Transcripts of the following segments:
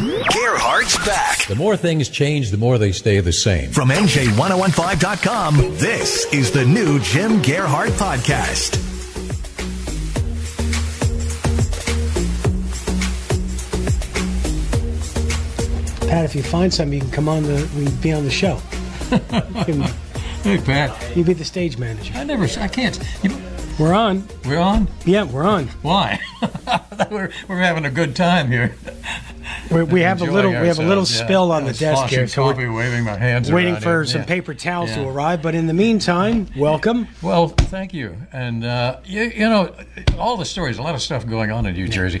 Gearhart's back. The more things change, the more they stay the same. From NJ1015.com, this is the new Jim Gerhardt Podcast. Pat, if you find something, you can come on the, we can be on the show. Hey, Pat. you be the stage manager. I never, I can't. You, We're on. we're on? Yeah, we're on. Why? we're, we're having a good time here. We, we have a little, we have a little yeah. spill on the desk here, so coffee, we're waving my hands waiting for some Yeah. paper towels to arrive. But in the meantime, welcome. Well, thank you. And, uh, you, you know, all the stories, a lot of stuff going on in New Jersey.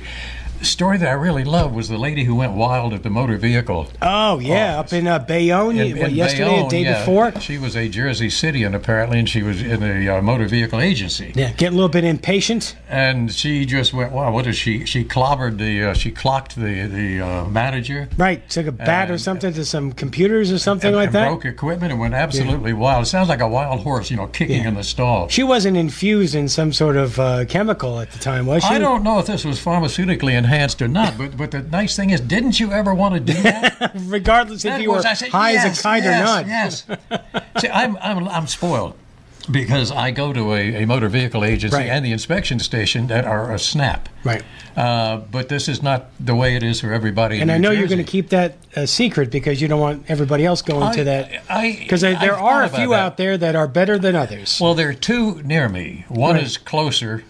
The story that I really loved was the lady who went wild at the motor vehicle. Oh yeah, up in uh, Bayonne. In- in yesterday, Bayonne, the day yeah. before. She was a Jersey Citian, apparently, and she was in the uh, motor vehicle agency. Yeah, get a little bit impatient. And she just went, wow, what is she? She clobbered the, uh, she clocked the, the uh, manager. Right, took a bat or something to some computers or something and, like and that. broke equipment and went absolutely wild. It sounds like a wild horse, you know, kicking Yeah. in the stall. She wasn't infused in some sort of uh, chemical at the time, was she? I don't know if this was pharmaceutically enhanced or not, but but the nice thing is, didn't you ever want to do that? Regardless if That you were was- I said, high yes, as a kite yes, or not. Yes. See, I'm, I'm, I'm spoiled because I go to a, a motor vehicle agency Right. and the inspection station that are a snap. Right. Uh, but this is not the way it is for everybody. in And I know you're going to keep that a secret because you don't want everybody else going I- to that. I- Because there I've are a few out there that are better than others. Well, there are two near me. One Right. is closer,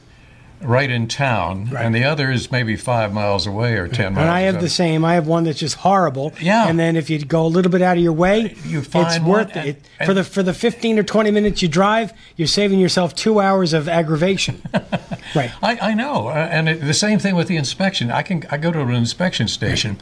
right in town, Right. and the other is maybe five miles away or ten miles. and I have away. the same. I have one that's just horrible. Yeah. And then if you go a little bit out of your way, You it's find worth one and- it. for the for the 15 or 20 minutes you drive, you're saving yourself two hours of aggravation. right. I, I know, uh, and it, the same thing with the inspection. I can I go to an inspection station.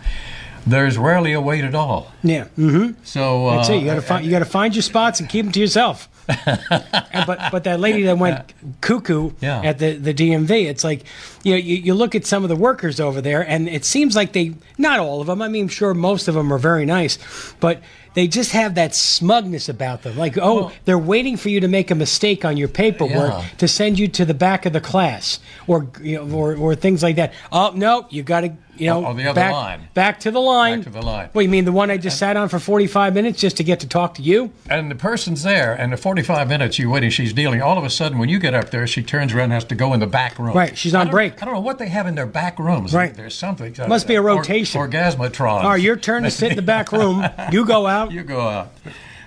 There's rarely a wait at all. Yeah. hmm So uh, That's it. You got to find you got to find your spots and keep them to yourself. And, but but that lady that went cuckoo Yeah. at the, the DMV, it's like you know you, you look at some of the workers over there, and it seems like they not all of them. I mean, sure most of them are very nice, but they just have that smugness about them. Like oh, Well- they're waiting for you to make a mistake on your paperwork Yeah. to send you to the back of the class, or you know, or, or things like that. Oh no, you got to you know On the other back, line. back to the line. Back to the line. Well, you mean the one I just sat on for 45 minutes just to get to talk to you? and the person's there, and the 45 minutes you waiting, she's dealing. All of a sudden, when you get up there, she turns around and has to go in the back room. Right, she's on I break. I don't know what they have in their back rooms. Right. There's something. uh, Must be a rotation. or- orgasmatron. All right, your turn to sit in the back room. You go out. You go out.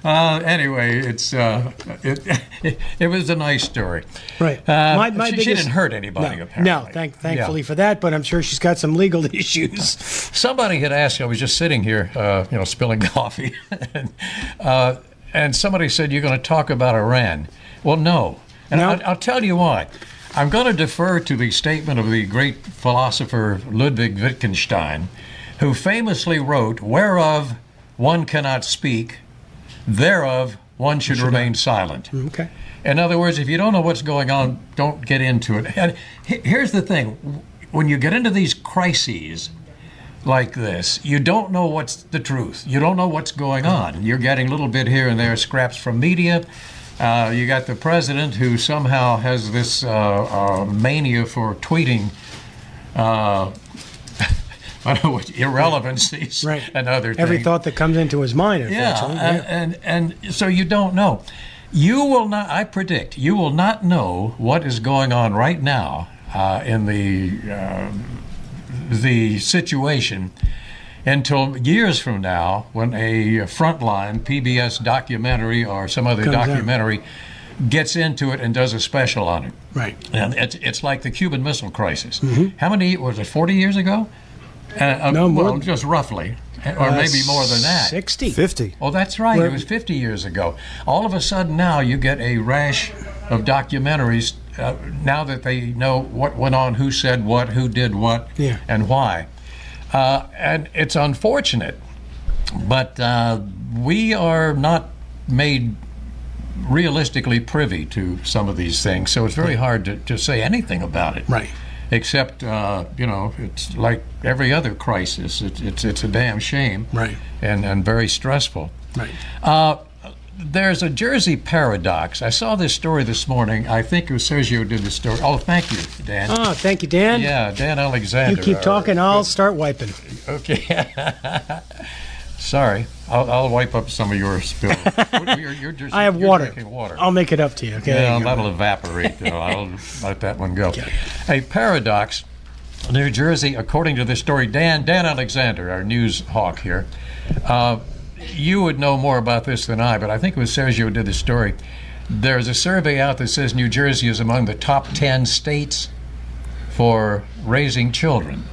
Uh, anyway, it's uh, it, it, it was a nice story. Right. Uh, My- my she, she didn't hurt anybody. No, apparently. no thank, thankfully Yeah. for that, but I'm sure she's got some legal issues. Somebody had asked. I was just sitting here, uh, you know, spilling coffee, and, uh, and somebody said, "You're going to talk about Iran." Well, no, and No? I'll, I'll tell you why. I'm going to defer to the statement of the great philosopher Ludwig Wittgenstein, who famously wrote, "Whereof one cannot speak, thereof one should remain silent." Okay. In other words, if you don't know what's going on, don't get into it. And here's the thing when you get into these crises like this, you don't know what's the truth. You don't know what's going on. You're getting a little bit here and there, scraps from media. Uh, you got the president who somehow has this uh, uh, mania for tweeting. I don't know what irrelevancies Right. and other Every things. thought that comes into his mind, Yeah, unfortunately. and, and and so you don't know. You will not. I predict you will not know what is going on right now uh, in the uh, the situation until years from now, when a frontline PBS documentary or some other Comes out. documentary gets into it and does a special on it. Right. And it's, it's like the Cuban Missile Crisis. How many was it? Forty years ago? Uh, uh. No, more well, than- just roughly, or Uh, maybe more than that. 60. 50. Oh, that's right. Where- It was 50 years ago. All of a sudden now you get a rash of documentaries uh, now that they know what went on, who said what, who did what, Yeah. and why. Uh, and it's unfortunate, but uh, we are not made realistically privy to some of these things, so it's very hard to, to say anything about it. Right. Except, uh, you know, it's like every other crisis. It's, it's, it's a damn shame. Right. And, and very stressful. Right. Uh, there's a Jersey paradox. I saw this story this morning. I think it was Sergio did the story. Oh, thank you, Dan. Oh, thank you, Dan. yeah, Dan Alexander. You keep our- talking, I'll start wiping. Okay. Sorry, I'll, I'll wipe up some of your spill. You're, you're just, I have you're water. Water. I'll make it up to you. Okay. Yeah, you that'll evaporate. though. I'll let that one go. A paradox. New Jersey, according to this story, Dan Dan Alexander, our news hawk here, uh, you would know more about this than I, but I think it was Sergio who did the story. There's a survey out that says New Jersey is among the top 10 states for raising children.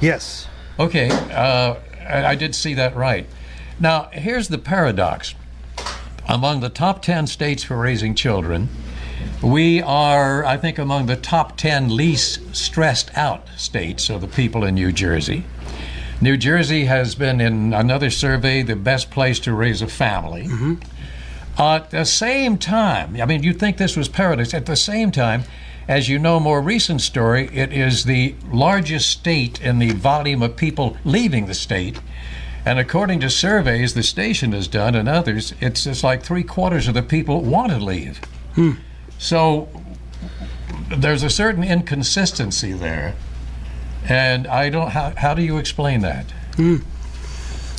Yes. Okay, uh, I, I did see that right. Now, here's the paradox. Among the top 10 states for raising children, we are, I think, among the top 10 least stressed out states of the people in New Jersey. New Jersey has been, in another survey, the best place to raise a family. Uh, at the same time, I mean, you'd think this was paradox. At the same time, as you know, more recent story, it is the largest state in the volume of people leaving the state. And according to surveys the station has done and others, it's, it's like three quarters of the people want to leave. Hmm. So there's a certain inconsistency there. And I don't, how, how do you explain that? Hmm.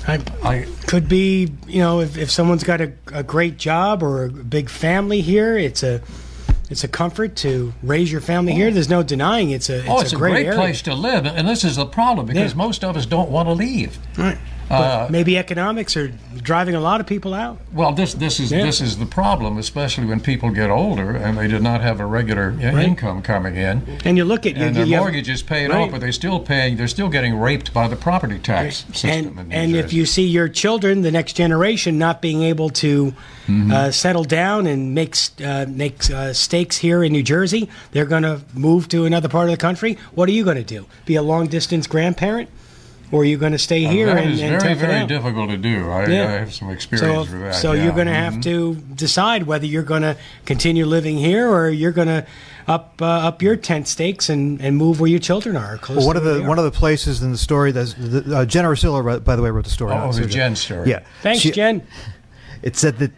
I, I, could be, you know, if, if someone's got a, a great job or a big family here, it's a it's a comfort to raise your family here. There's no denying it's a it's, oh, it's a great, area. place to live. And this is the problem because Yeah. most of us don't want to leave. Right. Uh, But maybe economics are driving a lot of people out. Well, this this is Yeah. this is the problem, especially when people get older and they did not have a regular i- income coming in, And you look at you, and you their have- mortgage is paid Right. off, but they're still paying. They're still getting raped by the property tax system. and in New and if you see your children, the next generation, not being able to Mm-hmm. uh, settle down and make uh, make uh, stakes here in New Jersey, they're going to move to another part of the country. What are you going to do? Be a long distance grandparent, or are you going to stay here that and, is and very very out? difficult to do. I, Yeah. I have some So, experience with that. so yeah. you're going to have to decide whether you're going to continue living here or you're going to up uh, up your tent stakes and, and move where your children are. Close Well, one of the one of the places in the story that's the, uh, Jen Ursillo, by the way, wrote the story. Oh, the Jen story. Yeah. Thanks, She- Jen. It said that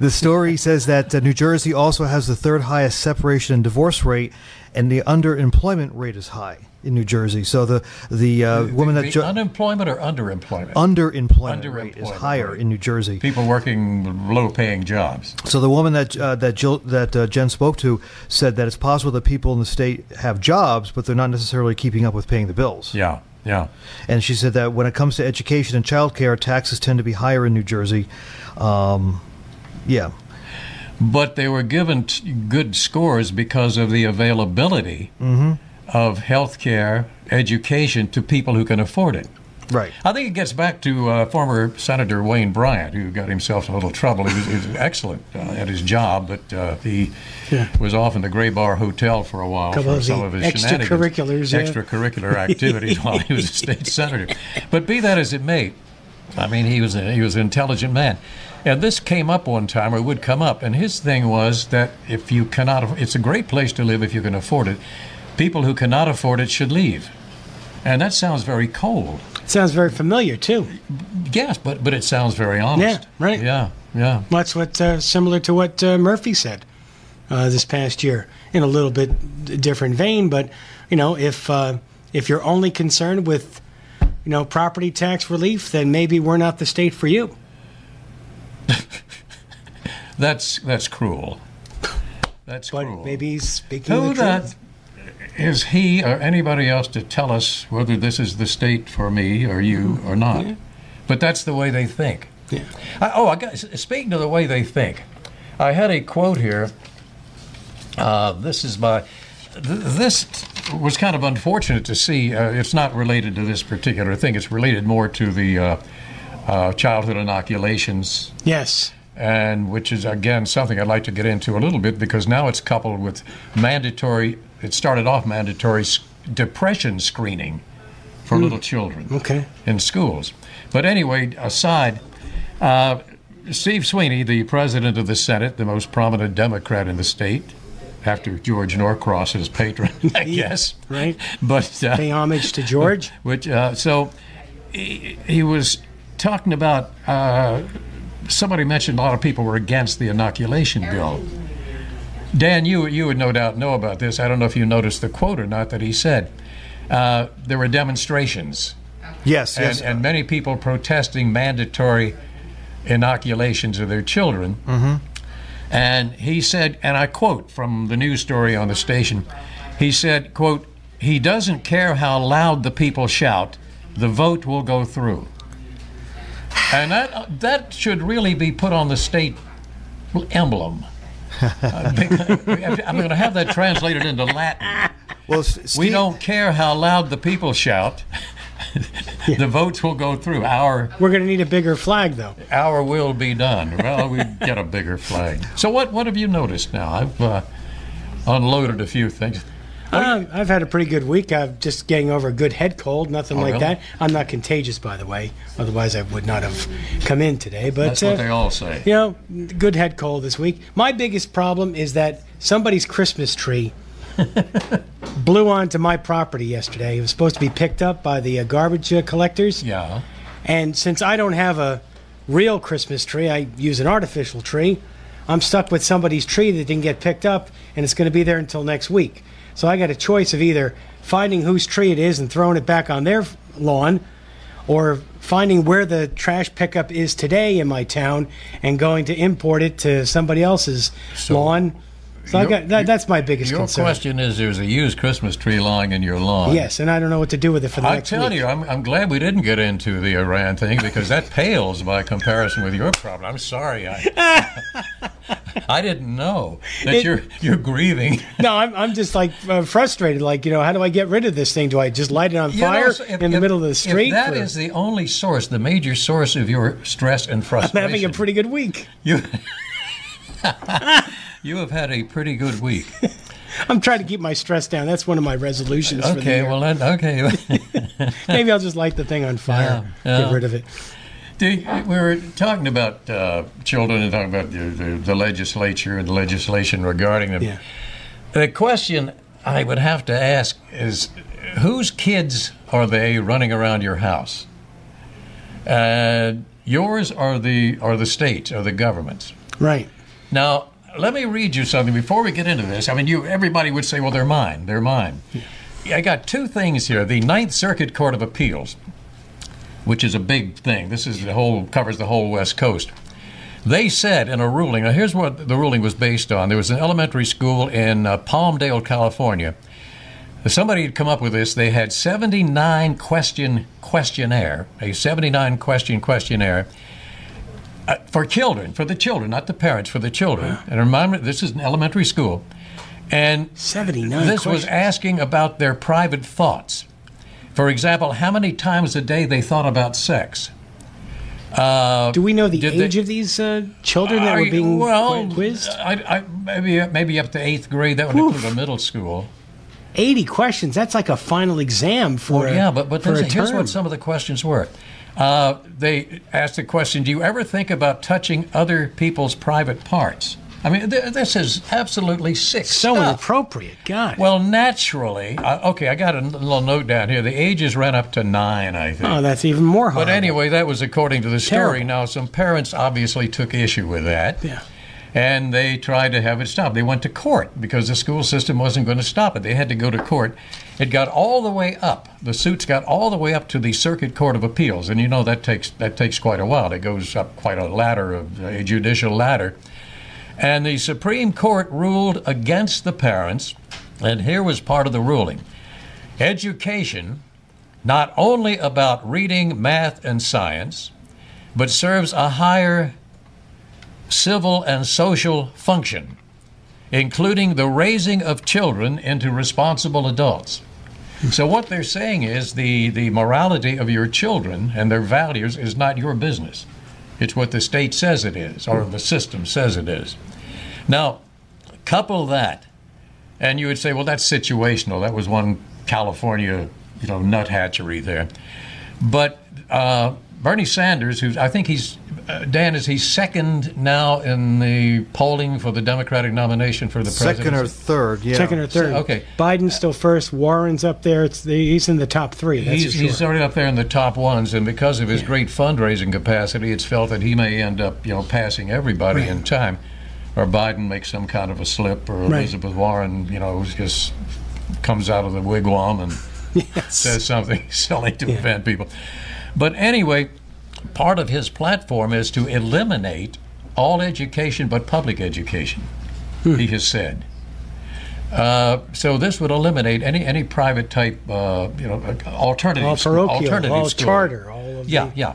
the story says that uh, New Jersey also has the third highest separation and divorce rate, and the underemployment rate is high in New Jersey. So the the uh, woman the, that jo- unemployment or underemployment. underemployment rate is Underemployment higher rate. in New Jersey. People working low-paying jobs. So the woman that uh, that Jill, that uh, Jen spoke to said that it's possible that people in the state have jobs, but they're not necessarily keeping up with paying the bills. Yeah, yeah. And she said that when it comes to education and childcare, taxes tend to be higher in New Jersey. Um, yeah, but they were given t- good scores because of the availability of health care, education to people who can afford it. right. I think it gets back to uh, former Senator Wayne Bryant, who got himself in a little trouble. He was, he was excellent uh, at his job, but uh, he Yeah. was off in the Gray Bar Hotel for a while Couple for some of his extracurriculars, yeah. extracurricular activities while he was a state senator. But be that as it may, I mean, he was a, he was an intelligent man. And this came up one time, or would come up, and his thing was that if you cannot, it's a great place to live if you can afford it. People who cannot afford it should leave. And that sounds very cold. It sounds very familiar too. Yes, but but it sounds very honest. Yeah, right. Yeah, yeah. That's what uh, similar to what uh, Murphy said uh, this past year, in a little bit different vein. But you know, if uh, if you're only concerned with you know property tax relief, then maybe we're not the state for you. That's that's cruel. That's But cruel. maybe he's speaking Who the that truth. Is he or anybody else to tell us whether this is the state for me or you or not? But that's the way they think. Yeah. I, oh, I got, speaking of the way they think, I had a quote here. Uh, this is my. Th- this was kind of unfortunate to see. Uh, it's not related to this particular thing. It's related more to the uh, uh, childhood inoculations Yes. and which is again something I'd like to get into a little bit because now it's coupled with mandatory. It started off mandatory depression screening for little children Okay. in schools. But anyway, aside, uh, Steve Sweeney, the president of the Senate, the most prominent Democrat in the state, after George Norcross, his patron, I guess. Right. But uh, Pay homage to George. which uh, so he, he was talking about. Uh, somebody mentioned a lot of people were against the inoculation bill. Dan, you you would no doubt know about this. I don't know if you noticed the quote or not that he said. Uh, there were demonstrations Yes, and, yes. and many people protesting mandatory inoculations of their children. Mm-hmm. And he said, and I quote from the news story on the station, he said, quote, he doesn't care how loud the people shout, the vote will go through. And that, that should really be put on the state emblem. I'm going to have that translated into Latin. well, S- We don't care how loud the people shout. the votes will go through. Our We're going to need a bigger flag, though. our will be done. Well, we get a bigger flag. So what what have you noticed now? I've uh, unloaded a few things. Um, I've had a pretty good week. I'm just getting over a good head cold, nothing Oh, like really? that. I'm not contagious, by the way. Otherwise, I would not have come in today. But That's what uh, they all say. you know, good head cold this week. My biggest problem is that somebody's Christmas tree blew onto my property yesterday. It was supposed to be picked up by the uh, garbage uh, collectors. Yeah. And since I don't have a real Christmas tree, I use an artificial tree. I'm stuck with somebody's tree that didn't get picked up, and it's going to be there until next week. So I got a choice of either finding whose tree it is and throwing it back on their lawn, or finding where the trash pickup is today in my town and going to import it to somebody else's lawn. So I got that, that's my biggest Your concern. question is: There's a used Christmas tree lying in your lawn. Yes, and I don't know what to do with it for the I next tell week. you, I'm, I'm glad we didn't get into the Iran thing because that pales by comparison with your problem. I'm sorry, I I didn't know that It- you're you're grieving. No, I'm, I'm just like uh, frustrated. Like, you know, how do I get rid of this thing? Do I just light it on You know, fire so if- in the if- middle of the street? If that for- is the only source, the major source of your stress and I'm frustration, having a pretty good week. you you have had a pretty good week. I'm trying to keep my stress down. That's one of my resolutions for the Okay, well then, okay. Maybe I'll just light the thing on fire, Yeah, yeah. get rid of it. We were talking about uh, children and talking about the, the, the legislature and the legislation regarding them. Yeah. The question I would have to ask is, whose kids are they running around your house? Uh, yours or the or the states or the governments? Right. Now, let me read you something before we get into this. I mean, you everybody would say, "Well, they're mine. They're mine." I got two things here. The Ninth Circuit Court of Appeals, which is a big thing. This is the whole covers the whole West Coast. They said in a ruling. Now, here's what the ruling was based on. There was an elementary school in uh, Palmdale, California. Somebody had come up with this. They had 79 question questionnaire, a 79 question questionnaire uh, for children, for the children, not the parents, for the children. And remember, this is an elementary school, and 79 this was asking about their private thoughts. For example, how many times a day they thought about sex. Do we know the Did they- age of these uh, children that were being well, quizzed? I, I, maybe maybe up to eighth grade. That would include a middle school. 80 questions. That's like a final exam for a, yeah, but but for a then here's term. what some of the questions were. Uh, they asked the question: Do you ever think about touching other people's private parts? I mean, th- this is absolutely sick so stuff. inappropriate. God. Well, naturally, uh, okay. I got a little note down here. The ages ran up to nine, I think. oh, that's even more horrible. but anyway, that was according to the story. Terrible. Now, some parents obviously took issue with that. Yeah. And they tried to have it stopped. They went to court because the school system wasn't going to stop it. They had to go to court. It got all the way up. The suits got all the way up to the Circuit Court of Appeals, and you know that takes that takes quite a while. It goes up quite a ladder of a judicial ladder. And the Supreme Court ruled against the parents, and here was part of the ruling. Education, not only about reading, math, and science, but serves a higher civil and social function, including the raising of children into responsible adults. So what they're saying is the, the morality of your children and their values is not your business. It's what the state says it is, or the system says it is. Now, couple that, and you would say, well, that's situational. That was one California you know nut hatchery there. But uh, Bernie Sanders, who I think he's uh, Dan, is he second now in the polling for the Democratic nomination for the Second presidency? or third, yeah. Second or third. okay. Biden's still first. Warren's up there. It's the, he's in the top three. That's He's, sure. he's already up there in the top ones, and because of his great fundraising capacity, it's felt that he may end up, you know, passing everybody Right. in time, or Biden makes some kind of a slip, or Right. Elizabeth Warren, you know, just comes out of the wigwam and yes. says something silly to Yeah. offend people. But anyway, part of his platform is to eliminate all education but public education. Hmm. He has said. Uh, so this would eliminate any any private type, uh, you know, alternative all school- alternative all school. charter, all of Yeah, the, yeah.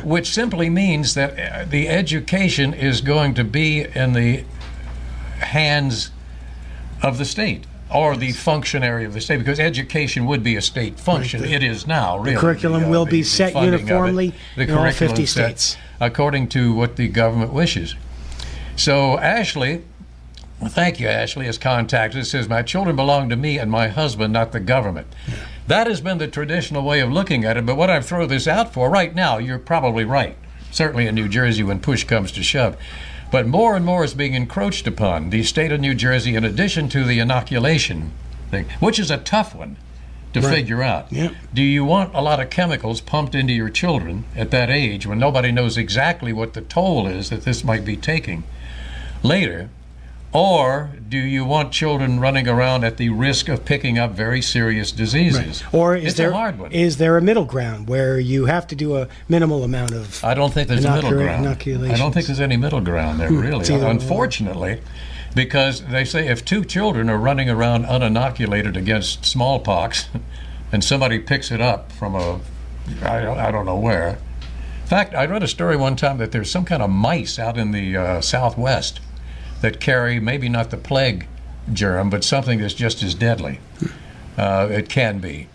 Which simply means that uh, the education is going to be in the hands of the state or the functionary of the state, because education would be a state function. it is now, really. curriculum uh, will the- be the set funding it. uniformly The in all 50 states. according to what the government wishes. So Ashley, well, thank you, Ashley, has contacted us. Says my children belong to me and my husband, not the government. That has been the traditional way of looking at it. But what I've thrown this out for right now, you're probably right. Certainly in New Jersey, when push comes to shove. But more and more is being encroached upon. The state of New Jersey, in addition to the inoculation thing, which is a tough one to figure out. Yep. Do you want a lot of chemicals pumped into your children at that age when nobody knows exactly what the toll is that this might be taking later? Or do you want children running around at the risk of picking up very serious diseases? Or is it's there a hard one. is there a middle ground where you have to do a minimal amount of I don't think there's a middle ground. I don't think there's any middle ground there, really. it's either. Unfortunately, because they say if two children are running around uninoculated against smallpox, and somebody picks it up from a, I don't, I don't know where. In fact, I read a story one time that there's some kind of mice out in the uh, Southwest that carry maybe not the plague germ, but something that's just as deadly. Uh, it can be.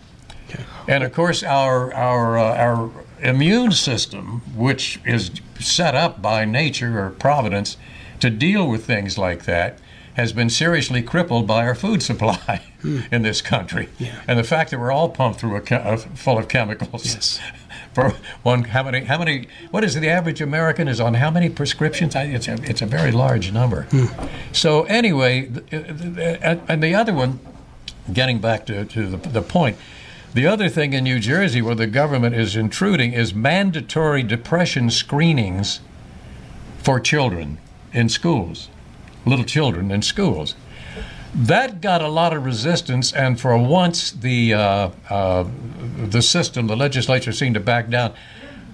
And of course, our our uh, our immune system, which is set up by nature or providence to deal with things like that, has been seriously crippled by our food supply in this country. And the fact that we're all pumped through a, uh, full of chemicals. Yes. For one, how many? How many? What is it, the average American is on how many prescriptions? I- It's a, it's a very large number. Hmm. So anyway, th- th- and and the other one, getting back to, to the, the point, the other thing in New Jersey where the government is intruding is mandatory depression screenings for children in schools, little children in schools. That got a lot of resistance, and for once, the uh, uh, the system, the legislature, seemed to back down.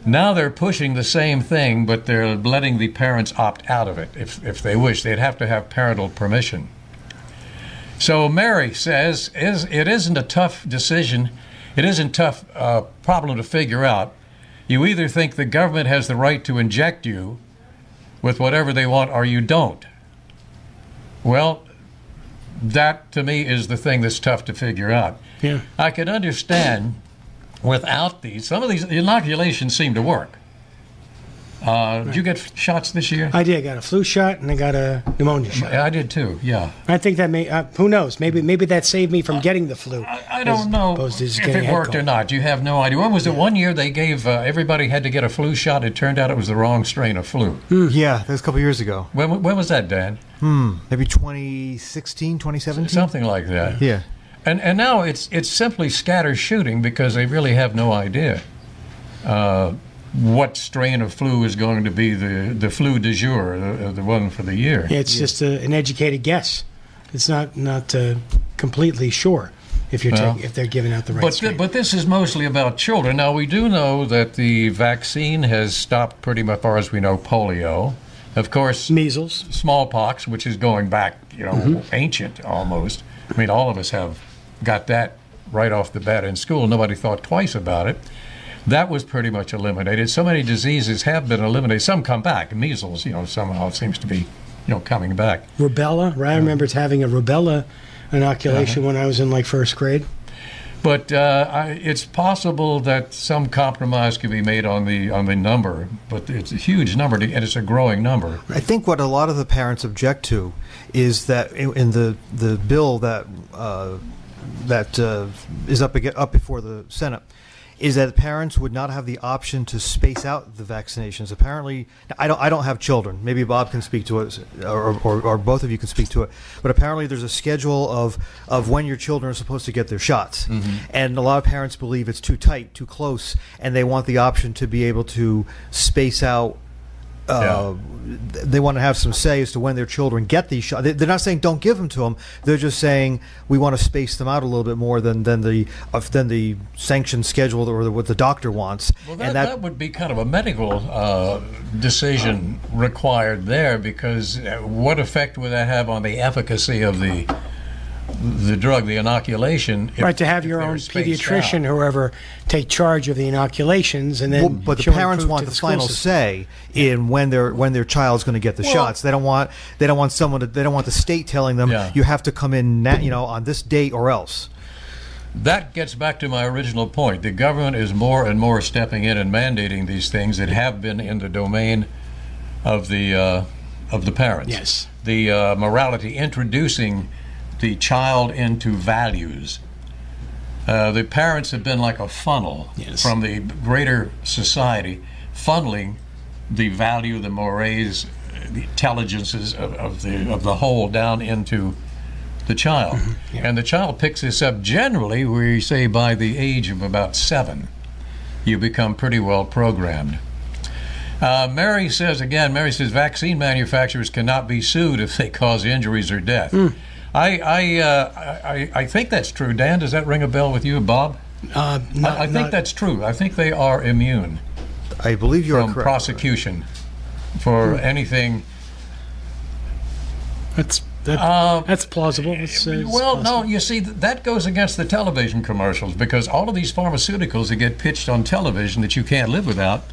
Now they're pushing the same thing, but they're letting the parents opt out of it if, if they wish. They'd have to have parental permission. So Mary says is it isn't a tough decision. It isn't tough uh, problem to figure out. You either think the government has the right to inject you with whatever they want, or you don't. Well, that to me is the thing that's tough to figure out. Yeah. I could understand without these. Some of these inoculations seem to work. Uh, Did you get shots this year? I did. I got a flu shot and I got a pneumonia shot. I did too. Yeah. I think that may. Uh, who knows? Maybe maybe that saved me from getting the flu. I, I don't know opposed to just if it worked or cold. not. You have no idea. When was it? One year they gave uh, everybody had to get a flu shot. It turned out it was the wrong strain of flu. Yeah, that was a couple years ago. When, when was that, Dan? Maybe 2016, 2017? Something like that. Yeah. And and now it's it's simply scatter shooting because they really have no idea uh, what strain of flu is going to be the the flu du jour, the, the one for the year. Yeah, it's just a, an educated guess. It's not not uh, completely sure if you're Well, taking if they're giving out the right. But, th- but this is mostly about children. Now, we do know that the vaccine has stopped, pretty much, as far as we know, polio. Of course, measles. smallpox, which is going back, you know, Mm-hmm. ancient almost. I mean, all of us have got that right off the bat in school. Nobody thought twice about it. That was pretty much eliminated. So many diseases have been eliminated. Some come back. Measles, you know, somehow seems to be, you know, coming back. Rubella. Right, I remember having a rubella Uh-huh. inoculation when I was in like first grade. But uh, I, it's possible that some compromise could be made on the on the number, but it's a huge number, to, and it's a growing number. I think what a lot of the parents object to is that in the the bill that uh, that uh, is up up before the Senate is that parents would not have the option to space out the vaccinations. Apparently, I don't I don't have children. Maybe Bob can speak to it, or, or, or both of you can speak to it. But apparently, there's a schedule of of when your children are supposed to get their shots, mm-hmm. and a lot of parents believe it's too tight, too close, and they want the option to be able to space out uh, th- they want to have some say as to when their children get these shots. They- They're not saying don't give them to them. They're just saying we want to space them out a little bit more than than the of than the sanctioned schedule or the, what the doctor wants. Well, that, and that, would be kind of a medical uh, decision required there because uh, what effect would that have on the efficacy of the the drug, the inoculation? if- right to have your own pediatrician, out? whoever, take charge of the inoculations, and then. Well, but the parents want to the, final system. say in when their when their child's going to get the Well- shots. They don't want they don't want someone to, they don't want the state telling them Yeah. you have to come in na- you know on this date or else. That gets back to my original point. The government is more and more stepping in and mandating these things that have been in the domain of the uh, of the parents. Yes. The uh, morality, introducing the child into values. Uh, the parents have been like a funnel Yes. from the greater society, funneling the value, the mores, the intelligences of, of the of the whole down into the child. And the child picks this up generally, we say by the age of about seven, you become pretty well programmed. Uh, Mary says again, Mary says vaccine manufacturers cannot be sued if they cause injuries or death. I, I, uh, I, I think that's true. Dan, does that ring a bell with you, Bob? Uh, not, I, I think not- that's true. I think they are immune I believe you are from correct. prosecution for anything. That's that, Uh, that's plausible. It's, uh, it's Well, no, you see, that goes against the television commercials because all of these pharmaceuticals that get pitched on television that you can't live without,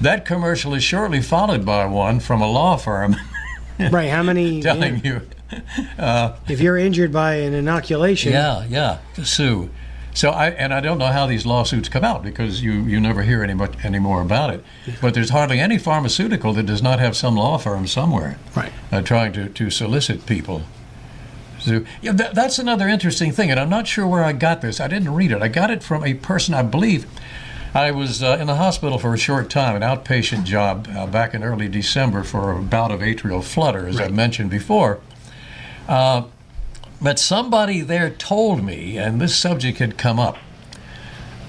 that commercial is shortly followed by one from a law firm right. How many? telling yeah, you, if you're injured by an inoculation, yeah, yeah, to sue. So I and I don't know how these lawsuits come out because you, you never hear any much any more about it. But there's hardly any pharmaceutical that does not have some law firm somewhere right. uh, trying to, to solicit people. So yeah, that, that's another interesting thing, and I'm not sure where I got this. I didn't read it. I got it from a person, I believe. I was uh, in the hospital for a short time, an outpatient job uh, back in early December for a bout of atrial flutter, as I mentioned before. Uh, but somebody there told me, and this subject had come up,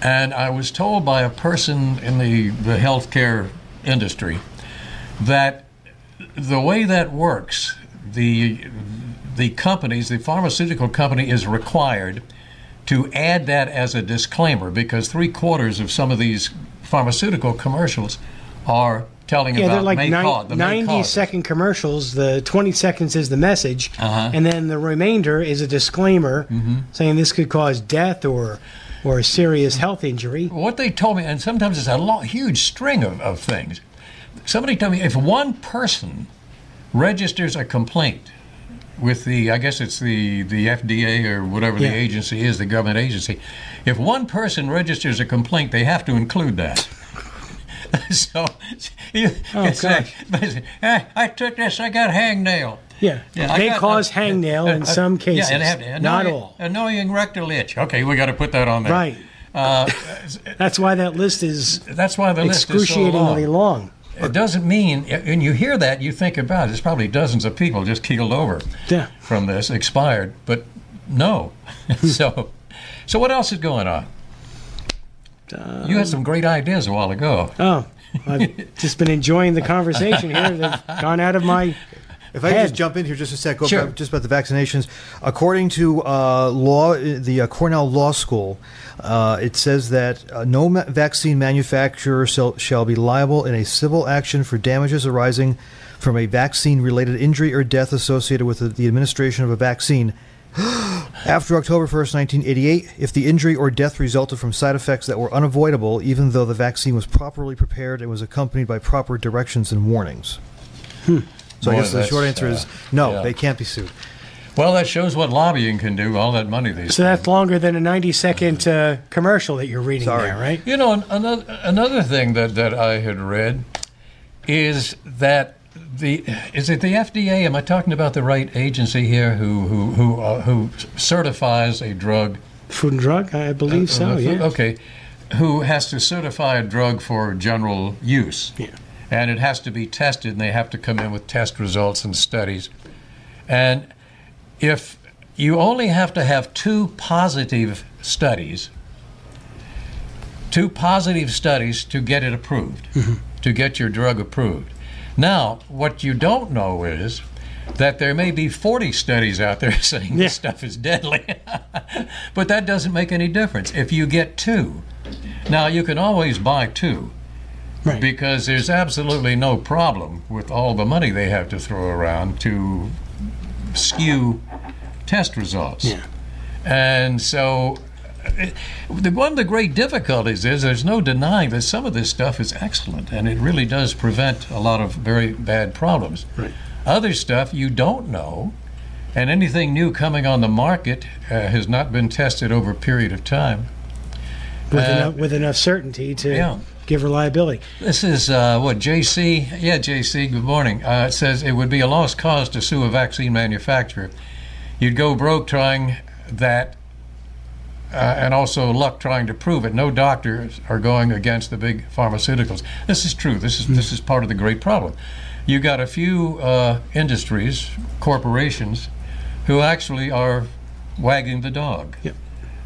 and I was told by a person in the, the healthcare industry that the way that works, the the companies, the pharmaceutical company is required to add that as a disclaimer because three quarters of some of these pharmaceutical commercials are telling Yeah, about they're like may nine- the may 90 causes. second commercials. The 20 seconds is the message, Uh-huh. and then the remainder is a disclaimer Mm-hmm. saying this could cause death or or a serious health injury. What they told me, and sometimes it's a long, huge string of, of things. Somebody told me if one person registers a complaint with the, I guess it's the, the FDA or whatever Yeah. the agency is, the government agency, if one person registers a complaint, they have to include that. so, you, Oh, it's gosh. "Hey, I took this, I got hangnail. Yeah, Yeah, I may got- cause uh, hangnail uh, in uh, some cases. Yeah, have to, not annoying- all. Annoying rectal itch. Okay, we got to put that on there. Right. Uh, That's why that list is that's why the list is so excruciatingly long. long. It doesn't mean, and you hear that, you think about it, there's probably dozens of people just keeled over Yeah. from this, expired, but no. so, so what else is going on? You had some great ideas a while ago. Oh, I've just been enjoying the conversation here. They've gone out of my. If I could just jump in here just a sec, go Sure. back just about the vaccinations. According to uh, law, the uh, Cornell Law School, uh, it says that uh, no ma- vaccine manufacturer shall, shall be liable in a civil action for damages arising from a vaccine-related injury or death associated with the, the administration of a vaccine. After October 1st, 1988, if the injury or death resulted from side effects that were unavoidable, even though the vaccine was properly prepared and was accompanied by proper directions and warnings. So I guess the short answer uh, is no, yeah. they can't be sued. Well, that shows what lobbying can do, all that money they So that's longer than a 90 second uh, commercial that you're reading Sorry. there, right? You know, an- another another thing that, that I had read is that the is it the FDA? Am I talking about the right agency here? Who who who uh, who certifies a drug? Food and drug, I believe so. Uh, Yeah. Okay. Who has to certify a drug for general use? Yeah. And it has to be tested, and they have to come in with test results and studies. And if you only have to have two positive studies, two positive studies to get it approved, to get your drug approved. Now, what you don't know is that there may be 40 studies out there saying Yeah. this stuff is deadly. but that doesn't make any difference if you get two. Now, you can always buy two Right. because there's absolutely no problem with all the money they have to throw around to skew test results. Yeah. And so, one of the great difficulties is there's no denying that some of this stuff is excellent and it really does prevent a lot of very bad problems. Right. Other stuff you don't know, and anything new coming on the market uh, has not been tested over a period of time. with, Uh, enough, with enough certainty to yeah. give reliability. This is uh, what JC. Yeah, JC. Good morning. Uh, it says it would be a lost cause to sue a vaccine manufacturer. You'd go broke trying that, uh, and also luck trying to prove it. No doctors are going against the big pharmaceuticals. This is true. This is this is part of the great problem. You got a few uh, industries, corporations, who actually are wagging the dog Yep.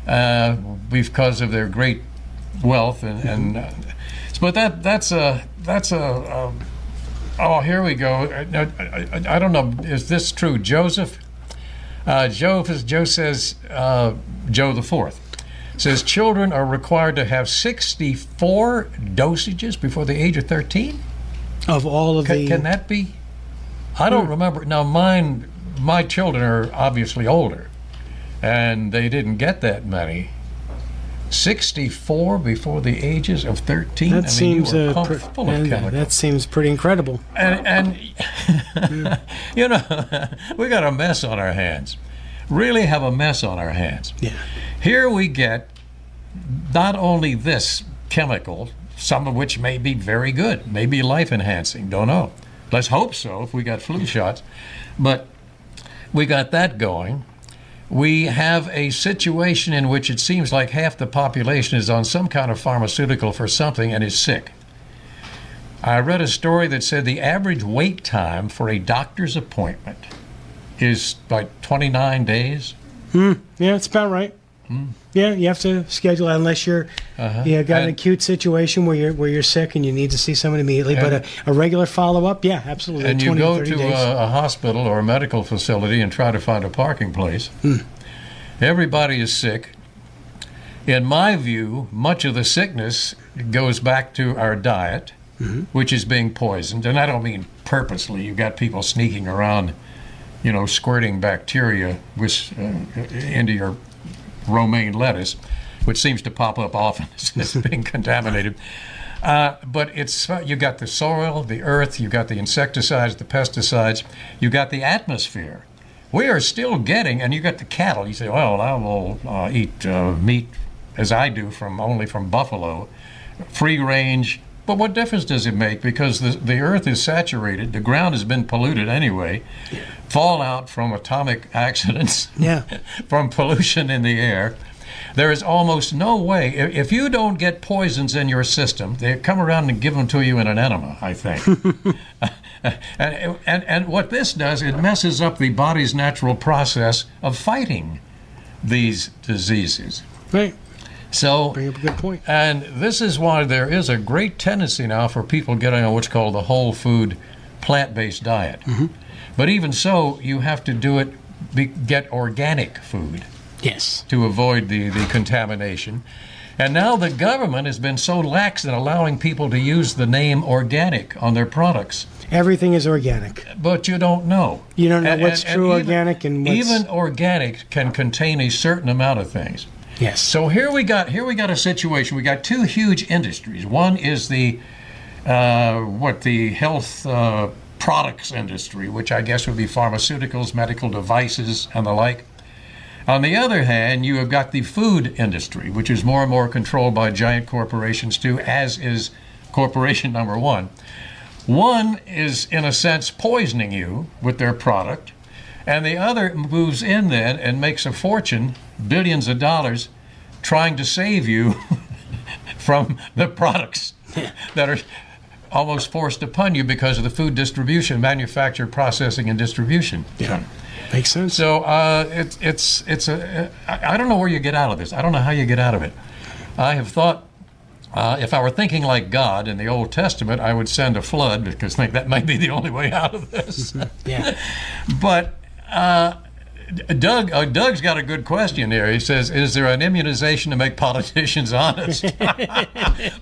uh, because of their great wealth and, and uh, but that that's a that's a, a oh here we go I, I, I don't know is this true Joseph uh, Joe Joe says uh, Joe the fourth says children are required to have 64 dosages before the age of 13 Of all of can, the can that be? I don't remember. Now mine my children are obviously older and they didn't get that many 64 before the ages of 13 that I mean, seems uh, pumped pre- full of and, uh, that seems pretty incredible. and, and you know we got a mess on our hands. Really have a mess on our hands. Yeah. here we get not only this chemical some of which may be very good may be life enhancing don't know. Let's hope so if we got flu shots. But we got that going we have a situation in which it seems like half the population is on some kind of pharmaceutical for something and is sick I read a story that said the average wait time for a doctor's appointment is like 29 days. Hmm. Yeah, it's about right. Hmm. Yeah, you have to schedule unless you're you got an Uh-huh. And- acute situation where you're where you're sick and you need to see someone immediately. but a, a regular follow up, yeah, absolutely. And you go 30 to a, a hospital or a medical facility and try to find a parking place. Everybody is sick. In my view, much of the sickness goes back to our diet, which is being poisoned. And I don't mean purposely. You've got people sneaking around, you know, squirting bacteria with, uh, into your romaine lettuce, which seems to pop up often as being contaminated. Uh, but it's you got the soil, the earth, you got the insecticides, the pesticides, you got the atmosphere. We are still getting, and you got the cattle. You say, well, I will uh, eat uh, meat as I do from only from buffalo, free range. But what difference does it make? Because the, the earth is saturated, the ground has been polluted anyway. Fallout from atomic accidents, Yeah. from pollution in the air. There is almost no way, if you don't get poisons in your system, they come around and give them to you in an enema, I think. and, and, and what this does, it messes up the body's natural process of fighting these diseases. right. So, Bring up a good point. and this is why there is a great tendency now for people getting on what's called the whole food, plant based diet. Mm-hmm. But even so, you have to do it, be, get organic food Yes. to avoid the, the contamination. And now the government has been so lax in allowing people to use the name organic on their products. Everything is organic. But you don't know. You don't know what's true even- organic and what's- even organic can contain a certain amount of things. Yes. So here we got here we got a situation. We got two huge industries. One is the uh, what the health uh, products industry, which I guess would be pharmaceuticals, medical devices, and the like. On the other hand, you have got the food industry, which is more and more controlled by giant corporations too, as is corporation number one. One is, in a sense, poisoning you with their product, and the other moves in then and makes a fortune, billions of dollars, trying to save you from the products that are almost forced upon you because of the food distribution, manufacture, processing, and distribution. Yeah. Makes sense. So uh, it, it's it's a I don't know where you get out of this. I don't know how you get out of it. I have thought uh, if I were thinking like God in the Old Testament, I would send a flood because I think that might be the only way out of this. yeah. but uh, Doug, uh, Doug's got a good question here. He says, "Is there an immunization to make politicians honest?"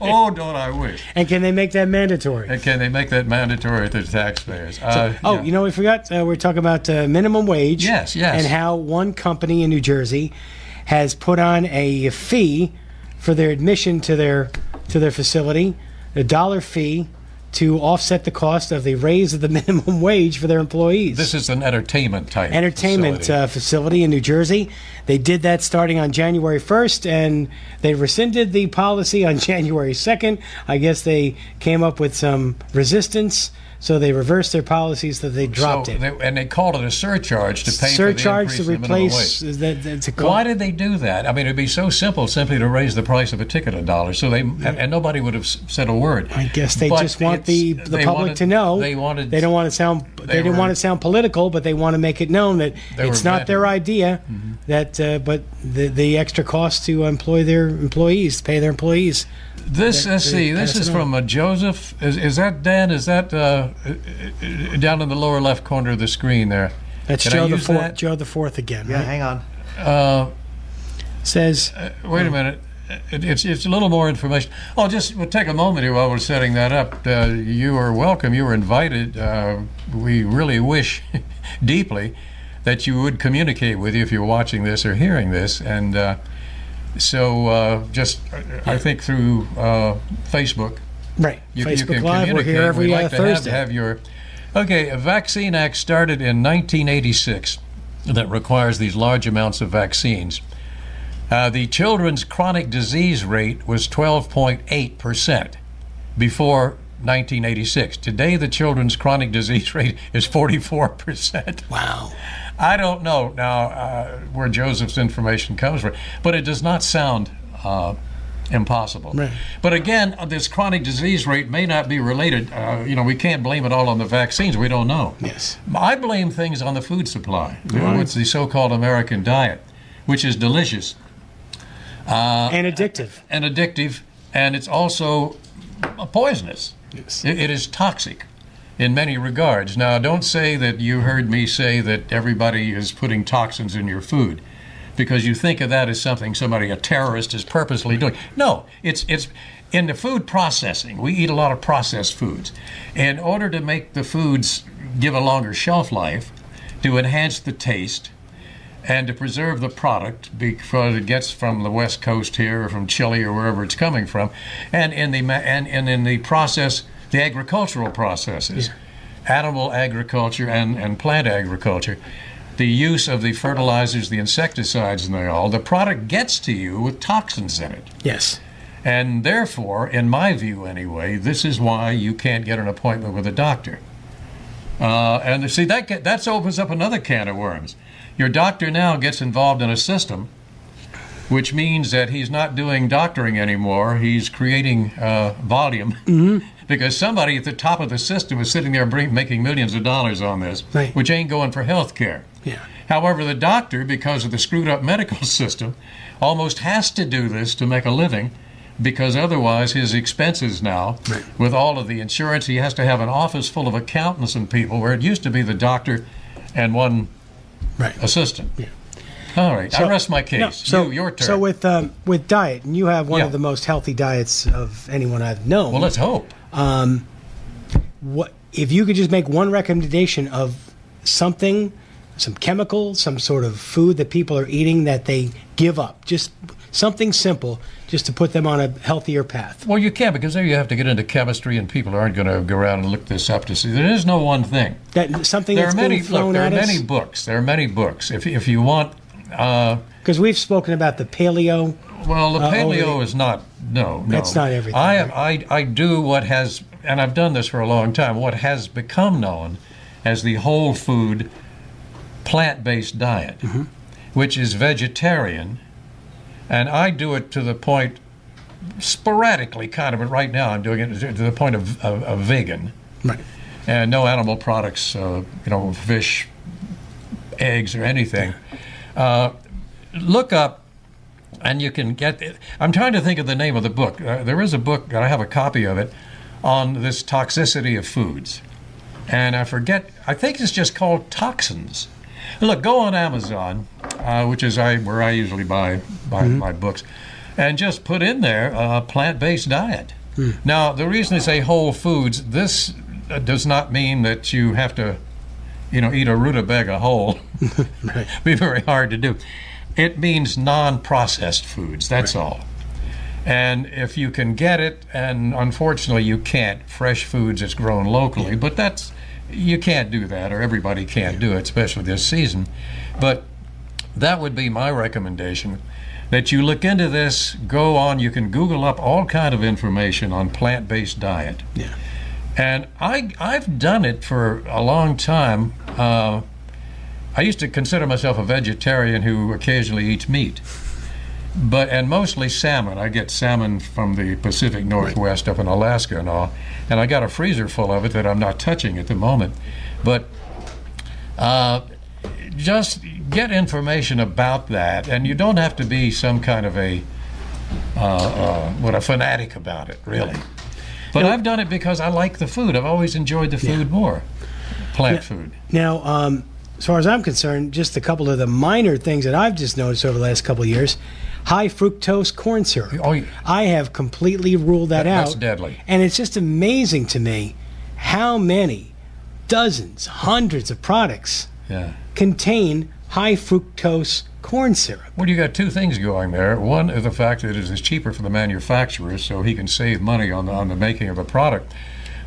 oh, don't I wish? And can they make that mandatory? And can they make that mandatory to the taxpayers? Uh, Oh, yeah. you know, we forgot. Uh, we're talking about uh, minimum wage. Yes, yes. And how one company in New Jersey has put on a fee for their admission to their to their facility, a dollar fee to offset the cost of the raise of the minimum wage for their employees. This is an entertainment type entertainment facility. uh, facility in New Jersey. They did that starting on January 1st, and they rescinded the policy on January 2nd. I guess they came up with some resistance, so they reversed their policies that they dropped so it. They, and they called it a surcharge to pay Surcharge for the increase in the minimum replace wage. that Why did they do that? I mean, it'd be so simple simply to raise the price of a ticket a dollar. So they and, and nobody would have said a word. I guess they But just want the the public wanted- to know. They wanted. They don't want to sound. They, they didn't were- want to sound political, but they want to make it known that it's not their idea. That, uh, but the the extra cost to employ their employees, pay their employees. This, let's see. This is from uh, Joseph. Is, is that Dan? Is that uh, uh, down in the lower left corner of the screen there? That's Can Joe the fourth. that? Joe the fourth again. Yeah, right? hang on. Uh, Says wait a minute. It, it's it's a little more information. Oh, just we'll take a moment here while we're setting that up. Uh, you are welcome. You are invited. Uh, we really wish deeply that you would communicate with you if you're watching this or hearing this, and uh, so uh, just I think through uh, Facebook. right. You, Facebook you can Live. We're communicate. here every We'd uh, like to Thursday. Have, have your okay. A Vaccine Act started in 1986 that requires these large amounts of vaccines. Uh, the children's chronic disease rate was 12.8 percent before 1986. Today, the children's chronic disease rate is 44 percent. wow. I don't know now uh, where Joseph's information comes from, but it does not sound uh, impossible. Right. But again, uh, this chronic disease rate may not be related. Uh, you know, we can't blame it all on the vaccines. We don't know. Yes. I blame things on the food supply. Know, it's the so-called American diet, which is delicious and addictive. and addictive, and it's also uh, poisonous. Yes. It, it is toxic in many regards. Now, don't say that you heard me say that everybody is putting toxins in your food because you think of that as something somebody, a terrorist, is purposely doing. No, it's, it's in the food processing. We eat a lot of processed foods. In order to make the foods give a longer shelf life, to enhance the taste, and to preserve the product because it gets from the west coast here or from Chile or wherever it's coming from, and in the and, and in the process, the agricultural processes, animal agriculture and, and plant agriculture, the use of the fertilizers, the insecticides, and they all, the product gets to you with toxins in it. Yes. And therefore, in my view anyway, this is why you can't get an appointment with a doctor. Uh, and see, that get, that opens up another can of worms. Your doctor now gets involved in a system, which means that he's not doing doctoring anymore. He's creating uh, volume because somebody at the top of the system is sitting there bring, making millions of dollars on this, Right. which ain't going for health care. Yeah. However, the doctor, because of the screwed up medical system, almost has to do this to make a living because otherwise his expenses now, with all of the insurance, he has to have an office full of accountants and people where it used to be the doctor and one Right. assistant. yeah. All right, I rest my case. No, so you, your turn. So with um, with diet, and you have one Yeah. of the most healthy diets of anyone I've known. well, let's hope. What if you could just make one recommendation of something, some chemical, some sort of food that people are eating that they give up, just something simple, just to put them on a healthier path. Well, you can't because there you have to get into chemistry, and people aren't going to go around and look this up to see. There is no one thing. That something There are many. Look, there are us. many books. There are many books. If if you want. Uh, Because we've spoken about the paleo Well, the uh, paleo the- is not. No, no. That's not everything, I am. I I do what has, and I've done this for a long time. What has become known as the whole food, plant-based diet, Mm-hmm. which is vegetarian, and I do it to the point, sporadically, kind of. But right now, I'm doing it to the point of, of, of vegan Right. and no animal products, uh, you know, fish, eggs, or anything. Uh, look up, and you can get. It. I'm trying to think of the name of the book. Uh, there is a book, I have a copy of it, on this toxicity of foods, and I forget. I think it's just called Toxins. Look, go on Amazon, uh, which is I where I usually buy buy my books, and just put in there a plant-based diet. Now, the reason they say whole foods, this uh, does not mean that you have to, you know, eat a rutabaga whole. Be very hard to do. It means non-processed foods. That's all. And if you can get it, and unfortunately you can't, fresh foods it's grown locally, but that's you can't do that, or everybody can't do it, especially this season. But that would be my recommendation that you look into this go on you can google up all kind of information on plant-based diet Yeah. and I, I've done it for a long time. Uh, I used to consider myself a vegetarian who occasionally eats meat, but and mostly salmon. I get salmon from the Pacific Northwest up in Alaska and all, and I got a freezer full of it that I'm not touching at the moment. But uh, just get information about that, and you don't have to be some kind of a uh, uh, what a fanatic about it, really. But I've done it because I like the food. I've always enjoyed the food more, plant food. Now, um, as far as I'm concerned, just a couple of the minor things that I've just noticed over the last couple of years. High fructose corn syrup. Oh, yeah. I have completely ruled that, That- out. that's deadly. And it's just amazing to me how many dozens, hundreds of products Yeah. contain high fructose corn syrup. Well, you got two things going there. One is the fact that it is cheaper for the manufacturer, so he can save money on the, on the making of the product.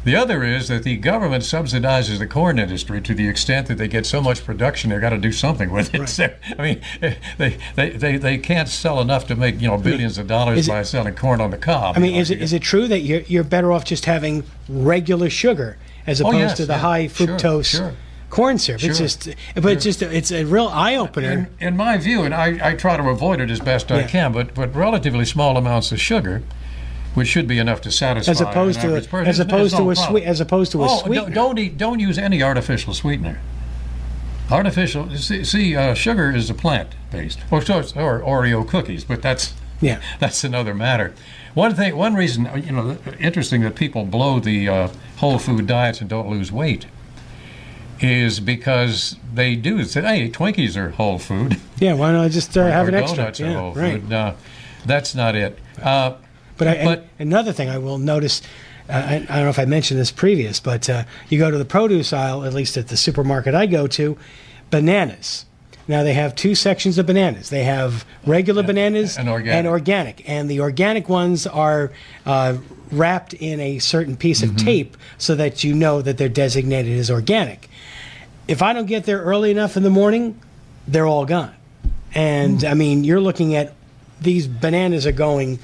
The other is that the government subsidizes the corn industry to the extent that they get so much production, they've got to do something with it. So, I mean, eh, they, they, they, they can't sell enough to make you know billions of dollars is it- by selling corn on the cob. I mean, you know, is it, is it true that you're, you're better off just having regular sugar as oh, opposed Oh, yes, to the yeah. high fructose sure. corn syrup? It's just, but it's just, it's a real eye opener. In, in my view, and I, I try to avoid it as best I can, but, but relatively small amounts of sugar, which should be enough to satisfy As opposed to person, as opposed to no a problem. sweet- as opposed to a oh, don't- sweetener. Don't eat, don't use any artificial sweetener. Artificial. See, see uh, sugar is a plant based, or or Oreo cookies, but that's Yeah. that's another matter. One thing, one reason, uh, you know, interesting that people blow the uh, whole food diets and don't lose weight is because they do say, "Hey, Twinkies are whole food." Yeah, why not I just uh, have or an extra? donuts are Yeah, whole right. food. No, that's not it. Uh, But, I, But- another thing I will notice, uh, I, I don't know if I mentioned this previous, but uh, you go to the produce aisle, at least at the supermarket I go to, bananas. Now they have two sections of bananas. They have regular bananas and organic. and organic, and the organic ones are uh, wrapped in a certain piece Mm-hmm. of tape so that you know that they're designated as organic. If I don't get there early enough in the morning, they're all gone. And I mean, you're looking at these bananas are going,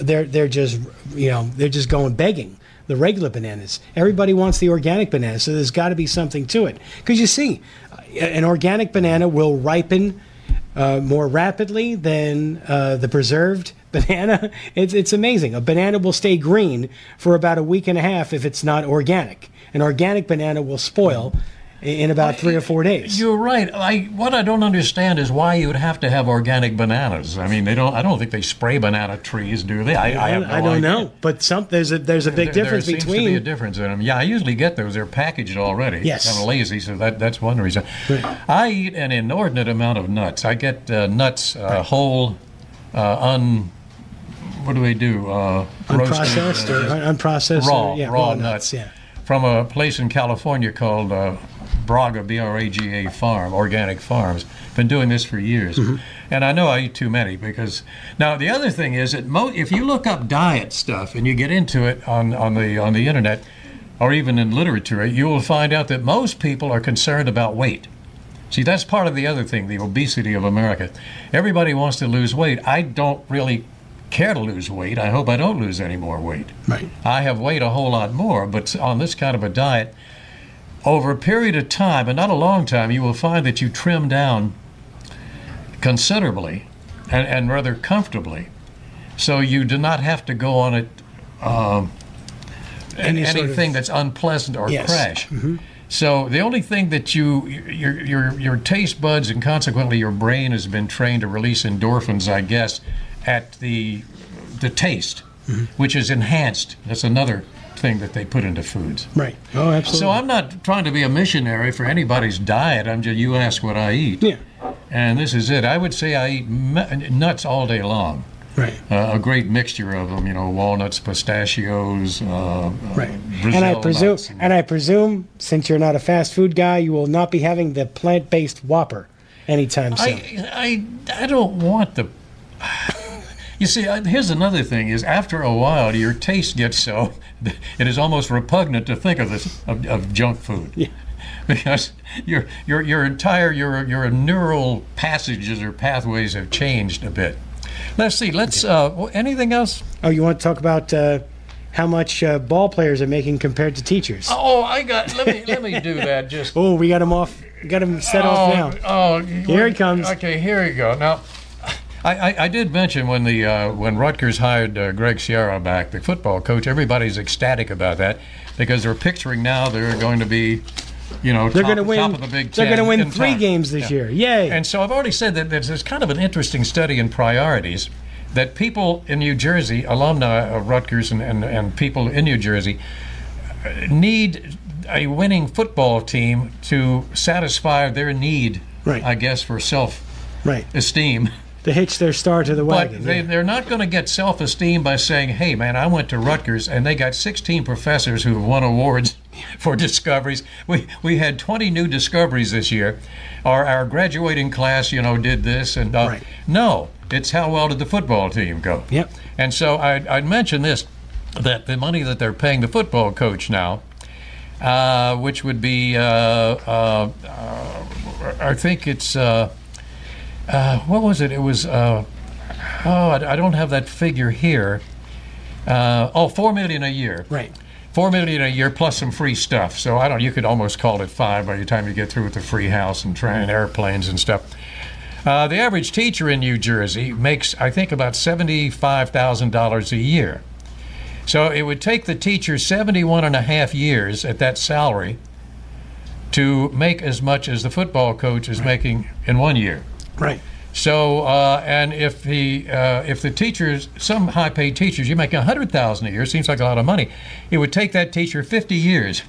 they're they're just you know they're just going begging. The regular bananas. Everybody wants the organic banana, so there's got to be something to it. Because you see, an organic banana will ripen uh, more rapidly than uh, the preserved banana. It's it's amazing. A banana will stay green for about a week and a half if it's not organic. An organic banana will spoil in about three or four days. You're right. I, what I don't understand is why you would have to have organic bananas. I mean, they don't. I don't think they spray banana trees, do they? I, I, have no I don't idea. know, but some there's a there's a big There- difference there seems between to be a difference in them. Yeah, I usually get those. They're packaged already. Yes. Of lazy, so that that's one reason. I eat an inordinate amount of nuts. I get uh, nuts uh, whole, uh, un. What do they do? Uh, roasted, unprocessed uh, or unprocessed raw, or, yeah, raw, nuts. Yeah, From a place in California called uh, Braga, B R A G A Farm, Organic Farms. Been doing this for years. Mm-hmm. And I know I eat too many because. Now, the other thing is that mo- if you look up diet stuff and you get into it on, on, the, on the internet or even in literature, you will find out that most people are concerned about weight. See, that's part of the other thing, the obesity of America. Everybody wants to lose weight. I don't really care to lose weight. I hope I don't lose any more weight. Right. I have weighed a whole lot more, but on this kind of a diet, over a period of time, and not a long time, you will find that you trim down considerably and, and rather comfortably. So you do not have to go on it um, Any sort of- anything that's unpleasant or Yes. crash. So the only thing that you your your your taste buds and consequently your brain has been trained to release endorphins, I guess, at the the taste, which is enhanced. That's another thing that they put into foods. Right. Oh, absolutely. So I'm not trying to be a missionary for anybody's diet. I'm just you ask what I eat, Yeah. and this is it. I would say I eat nuts all day long. Right. Uh, a great mixture of them, you know, walnuts, pistachios, uh, Right. uh, And I presume, nuts and I presume, since you're not a fast food guy, you will not be having the plant-based Whopper anytime soon. I, I, I don't want the. You see, here's another thing: is after a while, your taste gets so it is almost repugnant to think of this of, of junk food. Yeah. Because your your your entire your your neural passages or pathways have changed a bit. Let's see. Let's. Uh, anything else? oh, you want to talk about uh, how much uh, ball players are making compared to teachers? Oh, I got. Let me let me do that. Just. Oh, we got him off. Got him set off now. Oh, Here he comes. Okay, here you go. Now, I, I, I did mention when the uh, when Rutgers hired uh, Greg Schiano back, the football coach. Everybody's ecstatic about that because they're picturing now they're going to be, you know, They're going to win. top of the Big they're going to win three town. games this Yeah. year. Yay! And so I've already said that there's, there's kind of an interesting study in priorities that people in New Jersey, alumni of Rutgers and, and, and people in New Jersey, uh, need a winning football team to satisfy their need, Right. I guess, for self right. esteem. To hitch their star to the But wagon. they, yeah. they're not going to get self esteem by saying, hey, man, I went to Rutgers and they got 16 professors who have won awards for discoveries. We, we had 20 new discoveries this year. Our, our graduating class, you know, did this. and uh, Right. No, it's how well did the football team go? Yep. And so I'd, I'd mention this that the money that they're paying the football coach now, uh, which would be, uh, uh, uh, I think it's, uh, what was it? It was, uh, oh, I, I don't have that figure here. Uh, oh, four million a year. Right. Four million a year plus some free stuff. So I don't. You could almost call it five by the time you get through with the free house and train airplanes and stuff. Uh, the average teacher in New Jersey makes, I think, about seventy-five thousand dollars a year. So it would take the teacher 71 and a half years at that salary to make as much as the football coach is making in one year. Right. So, uh, and if the uh, if the teachers, some high-paid teachers, you make a hundred thousand a year, seems like a lot of money. It would take that teacher fifty years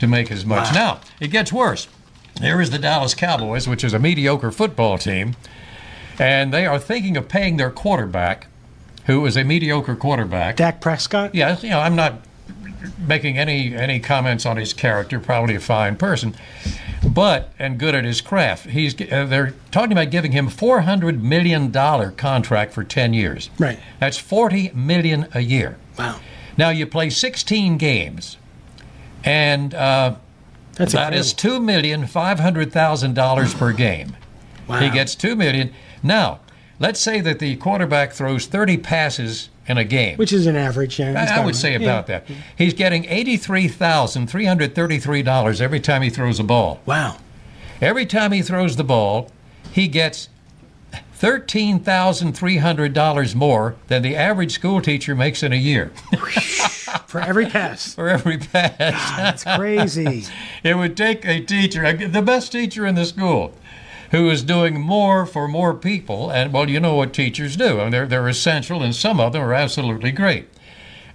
to make as much. Now it gets worse. There is the Dallas Cowboys, which is a mediocre football team, and they are thinking of paying their quarterback, who is a mediocre quarterback. Dak Prescott. Yes, you know, I'm not making any any comments on his character. Probably a fine person, but and good at his craft. He's uh, they're talking about giving him 400 million dollar contract for 10 years. Right. That's 40 million a year. Wow. Now you play 16 games, and uh, That's that is two million five hundred thousand dollars per game. Wow. He gets two million. Now, let's say that the quarterback throws 30 passes in a game. Which is an average. Yeah, I, I would say Yeah. about that. He's getting eighty-three thousand three hundred thirty-three dollars every time he throws a ball. Wow. Every time he throws the ball, he gets thirteen thousand three hundred dollars more than the average school teacher makes in a year For every pass. for every pass. That's crazy. it would take a teacher, the best teacher in the school, who is doing more for more people. And well, you know what teachers do. I mean, they're they're essential, and some of them are absolutely great.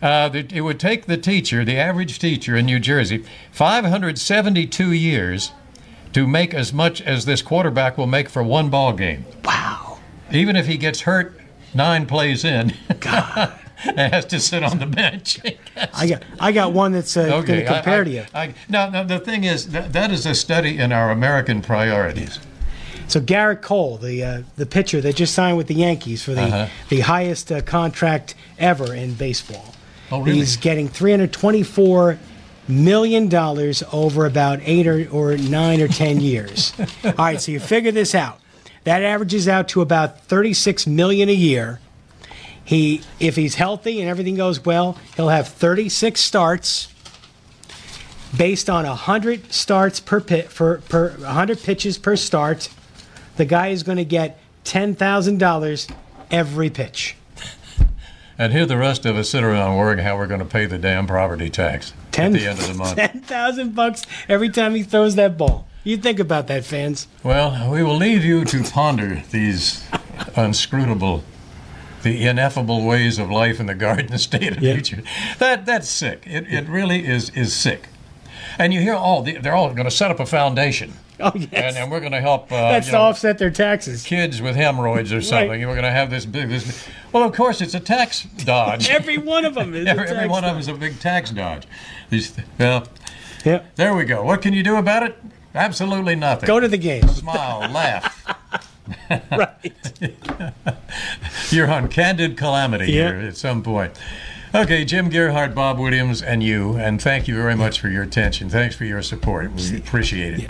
Uh, the- it would take the teacher, the average teacher in New Jersey, 572 years to make as much as this quarterback will make for one ball game. Wow. Even if he gets hurt nine plays in, God. and has to sit on the bench. I got I got one that's uh, going to compare I, to you. I, now, now, the thing is, that, that is a study in our American priorities. So Gerrit Cole, the uh, the pitcher that just signed with the Yankees for the Uh-huh. the highest uh, contract ever in baseball. Oh, really? He's getting 324 million dollars over about eight or, or nine or ten years. All right, so you figure this out. That averages out to about 36 million a year. He, if he's healthy and everything goes well, he'll have 36 starts based on 100 starts per pit for per 100 pitches per start. The guy is going to get $10,000 every pitch. And here the rest of us sit around worrying how we're going to pay the damn property tax at the end of the month. 10,000 bucks every time he throws that ball. You think about that, fans. Well, we will leave you to ponder these unscrutable, the ineffable ways of life in the Garden State of Yeah. Nature. That that's sick. It, it really is is sick. And you hear all the, they're all going to set up a foundation, Oh yes, and, and we're going to help. Uh, that's to know, offset their taxes. kids with hemorrhoids or something. We're going to have this big. This, well, of course, it's a tax dodge. Every one of them is. a every, every one of them is a big tax dodge. These, well, Yeah. there we go. What can you do about it? Absolutely nothing. Go to the game. smile, laugh. right. You're on candid calamity Yeah. here at some point. Okay, Jim Gearhart, Bob Williams, and you, and thank you very much for your attention. Thanks for your support. We appreciate it.